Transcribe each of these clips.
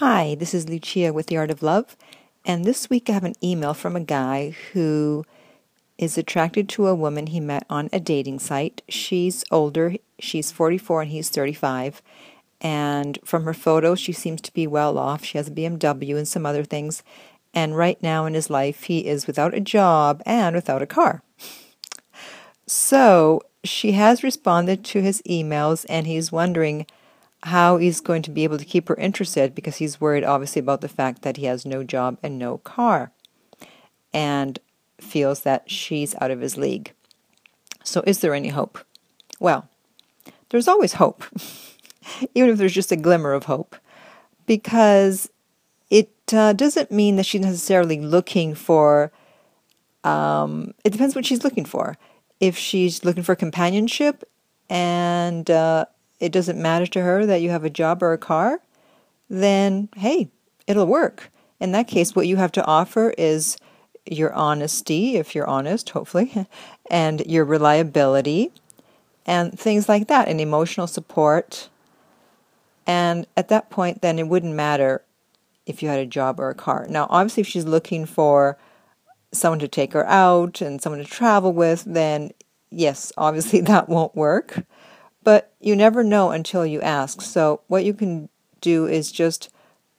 Hi, this is Lucia with The Art of Love, and this week I have an email from a guy who is attracted to a woman he met on a dating site. She's older, she's 44 and he's 35, and from her photos, she seems to be well off. She has a BMW and some other things, and right now in his life, he is without a job and without a car. So she has responded to his emails, and he's wondering how he's going to be able to keep her interested because he's worried, obviously, about the fact that he has no job and no car and feels that she's out of his league. So, is there any hope? Well, there's always hope, even if there's just a glimmer of hope, because it uh, doesn't mean that she's necessarily looking for. Um, it depends what she's looking for. If she's looking for companionship and uh, it doesn't matter to her that you have a job or a car, then hey, it'll work. In that case, what you have to offer is your honesty, if you're honest, hopefully, and your reliability, and things like that, and emotional support. And at that point, then it wouldn't matter if you had a job or a car. Now, obviously, if she's looking for someone to take her out and someone to travel with, then yes, obviously that won't work. But you never know until you ask. So, what you can do is just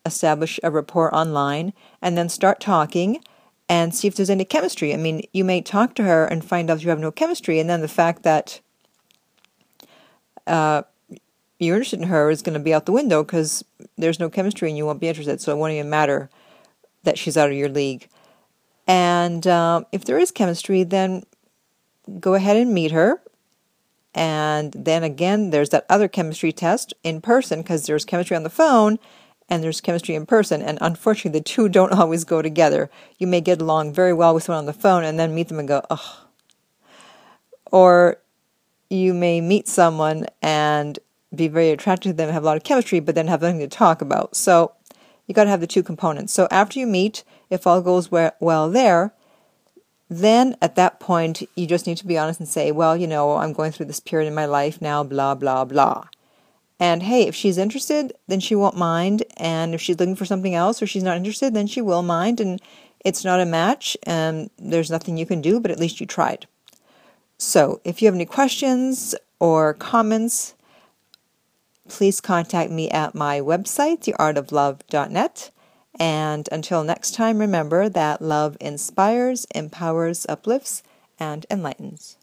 establish a rapport online and then start talking and see if there's any chemistry. I mean, you may talk to her and find out you have no chemistry, and then the fact that uh, you're interested in her is going to be out the window because there's no chemistry and you won't be interested. So, it won't even matter that she's out of your league. And uh, if there is chemistry, then go ahead and meet her and then again, there's that other chemistry test in person because there's chemistry on the phone and there's chemistry in person. And unfortunately, the two don't always go together. You may get along very well with someone on the phone and then meet them and go, ugh. Or you may meet someone and be very attracted to them, have a lot of chemistry, but then have nothing to talk about. So you got to have the two components. So after you meet, if all goes well there, then at that point, you just need to be honest and say, well, you know, I'm going through this period in my life now, blah, blah, blah. And hey, if she's interested, then she won't mind. And if she's looking for something else or she's not interested, then she will mind. And it's not a match and there's nothing you can do, but at least you tried. So if you have any questions or comments, please contact me at my website, theartoflove.net. And until next time, remember that love inspires, empowers, uplifts, and enlightens.